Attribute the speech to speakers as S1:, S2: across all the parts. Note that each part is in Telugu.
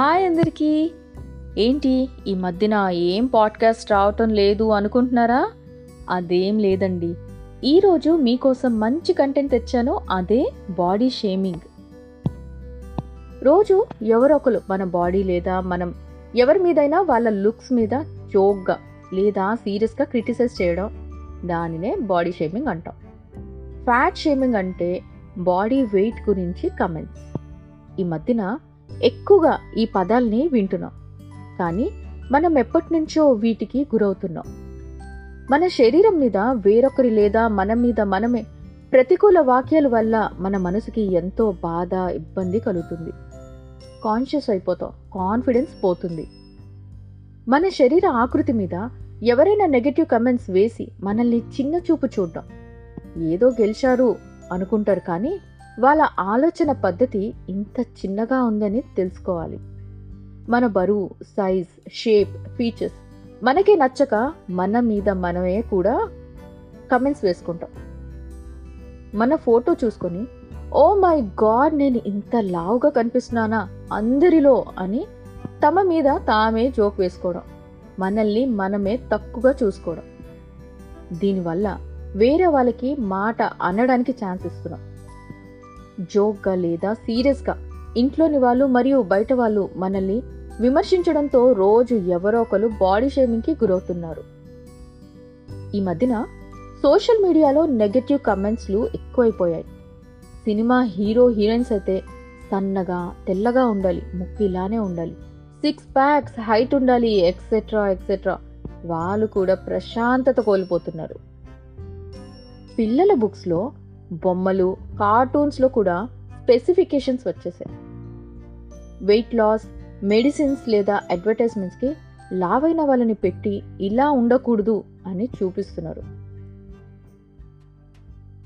S1: హాయ్ అందరికీ. ఏంటి ఈ మధ్యన ఏం పాడ్కాస్ట్ రావటం లేదు అనుకుంటున్నారా? అదేం లేదండి. ఈరోజు మీకోసం మంచి కంటెంట్ తెచ్చాను అదే బాడీ షేమింగ్. రోజు ఎవరొకరు మన బాడీ లేదా మనం ఎవరి మీదైనా వాళ్ళ లుక్స్ మీద జోక్గా లేదా సీరియస్గా క్రిటిసైజ్ చేయడం దానినే బాడీ షేమింగ్ అంటాం. ఫ్యాట్ షేమింగ్ అంటే బాడీ వెయిట్ గురించి కమెంట్స్. ఈ మధ్యన ఎక్కువగా ఈ పదాల్ని వింటున్నాం. కానీ మనం ఎప్పటి నుంచో వీటికి గురవుతున్నాం. మన శరీరం మీద వేరొకరి లేదా మన మీద మనమే ప్రతికూల వాక్యాల వల్ల మన మనసుకి ఎంతో బాధ ఇబ్బంది కలుగుతుంది. కాన్షియస్ అయిపోతాం. కాన్ఫిడెన్స్ పోతుంది. మన శరీర ఆకృతి మీద ఎవరైనా నెగటివ్ కమెంట్స్ వేసి మనల్ని చిన్న చూపు చూడడం. ఏదో గెలిచారు అనుకుంటారు కానీ వాళ్ళ ఆలోచన పద్ధతి ఇంత చిన్నగా ఉందని తెలుసుకోవాలి. మన బరువు సైజ్ షేప్ ఫీచర్స్ మనకే నచ్చక మన మీద మనమే కూడా కమెంట్స్ వేసుకుంటాం. మన ఫోటో చూసుకొని ఓ మై గాడ్ నేను ఇంత లావుగా కనిపిస్తున్నానా అందరిలో అని తమ మీద తామే జోక్ వేసుకోవడం మనల్ని మనమే తక్కువగా చూసుకోవడం. దీనివల్ల వేరే వాళ్ళకి మాట అనడానికి ఛాన్స్ ఇస్తున్నాం. జోక్గా లేదా సీరియస్గా ఇంట్లోని వాళ్ళు మరియు బయట వాళ్ళు మనల్ని విమర్శించడంతో రోజు ఎవరో ఒకరు బాడీ షేమింగ్కి గురవుతున్నారు. ఈ మధ్యన సోషల్ మీడియాలో నెగటివ్ కమెంట్స్లు ఎక్కువైపోయాయి. సినిమా హీరో హీరోయిన్స్ అయితే సన్నగా తెల్లగా ఉండాలి ముక్కు ఇలానే ఉండాలి సిక్స్ ప్యాక్స్ హైట్ ఉండాలి ఎక్సెట్రా ఎక్సెట్రా వాళ్ళు కూడా ప్రశాంతత కోల్పోతున్నారు. పిల్లల బుక్స్లో బొమ్మలు కార్టూన్స్లో కూడా స్పెసిఫికేషన్స్ వచ్చేసాయి. వెయిట్ లాస్ మెడిసిన్స్ లేదా అడ్వర్టైజ్మెంట్స్కి లావైన వాళ్ళని పెట్టి ఇలా ఉండకూడదు అని చూపిస్తున్నారు.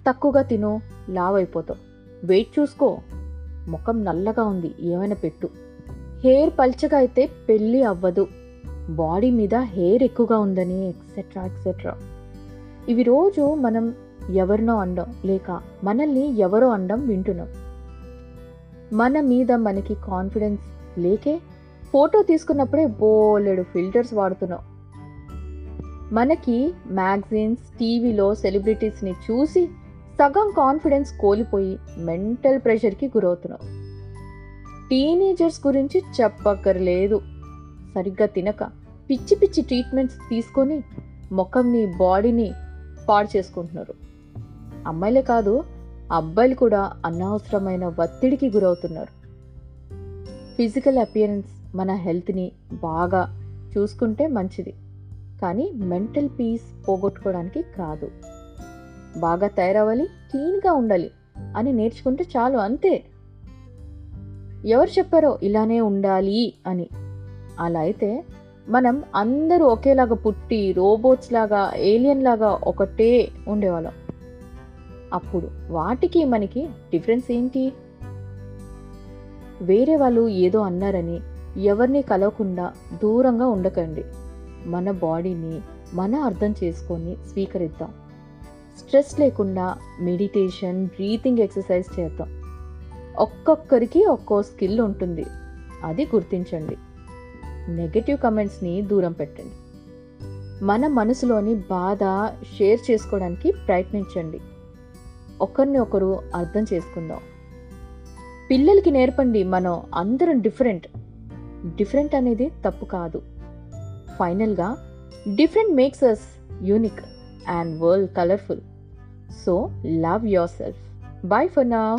S1: తక్కువగా తిను లావ్ అయిపోతావు వెయిట్ చూసుకో. ముఖం నల్లగా ఉంది ఏమైనా పెట్టు. హెయిర్ పల్చగా అయితే పెళ్ళి అవ్వదు. బాడీ మీద హెయిర్ ఎక్కువగా ఉందని ఎక్సెట్రా ఎక్సెట్రా ఇవి రోజు మనం ఎవరినో అండం లేక మనల్ని ఎవరో అండం వింటున్నాం. మన మీద మనకి కాన్ఫిడెన్స్ లేకే ఫోటో తీసుకున్నప్పుడే బోలెడు ఫిల్టర్స్ వాడుతున్నాం. మనకి మ్యాగజైన్స్ టీవీలో సెలబ్రిటీస్ని చూసి సగం కాన్ఫిడెన్స్ కోల్పోయి మెంటల్ ప్రెషర్కి గురవుతున్నాం. టీనేజర్స్ గురించి చెప్పక్కర్లేదు. సరిగ్గా తినక పిచ్చి పిచ్చి ట్రీట్మెంట్స్ తీసుకొని ముఖంని బాడీని పాడు చేసుకుంటున్నారు. అమ్మాయిలే కాదు అబ్బాయిలు కూడా అనవసరమైన ఒత్తిడికి గురవుతున్నారు. ఫిజికల్ అపియరెన్స్ మన హెల్త్ని బాగా చూసుకుంటే మంచిది. కానీ మెంటల్ పీస్ పోగొట్టుకోవడానికి కాదు. బాగా తయారవ్వాలి క్లీన్గా ఉండాలి అని నేర్చుకుంటే చాలు అంతే. ఎవరు చెప్పారో ఇలానే ఉండాలి అని. అలా అయితే మనం అందరూ ఒకేలాగా పుట్టి రోబోట్స్ లాగా ఏలియన్ లాగా ఒకటే ఉండేవాళ్ళం. అప్పుడు వాటికి మనకి డిఫరెన్స్ ఏంటి? వేరే వాళ్ళు ఏదో అన్నారని ఎవరిని కలవకుండా దూరంగా ఉండకండి. మన బాడీని మన అర్థం చేసుకొని స్వీకరిద్దాం. స్ట్రెస్ లేకుండా మెడిటేషన్ బ్రీతింగ్ ఎక్సర్సైజ్ చేద్దాం. ఒక్కొక్కరికి ఒక్కో స్కిల్ ఉంటుంది. అది గుర్తించండి. నెగటివ్ కమెంట్స్ని దూరం పెట్టండి. మన మనసులోని బాధ షేర్ చేసుకోవడానికి ప్రయత్నించండి. ఒకరిని ఒకరు అర్థం చేసుకుందాం. పిల్లలకి నేర్పండి మనం అందరం డిఫరెంట్. డిఫరెంట్ అనేది తప్పు కాదు. ఫైనల్గా different makes us unique and world colourful. So love yourself bye for నా.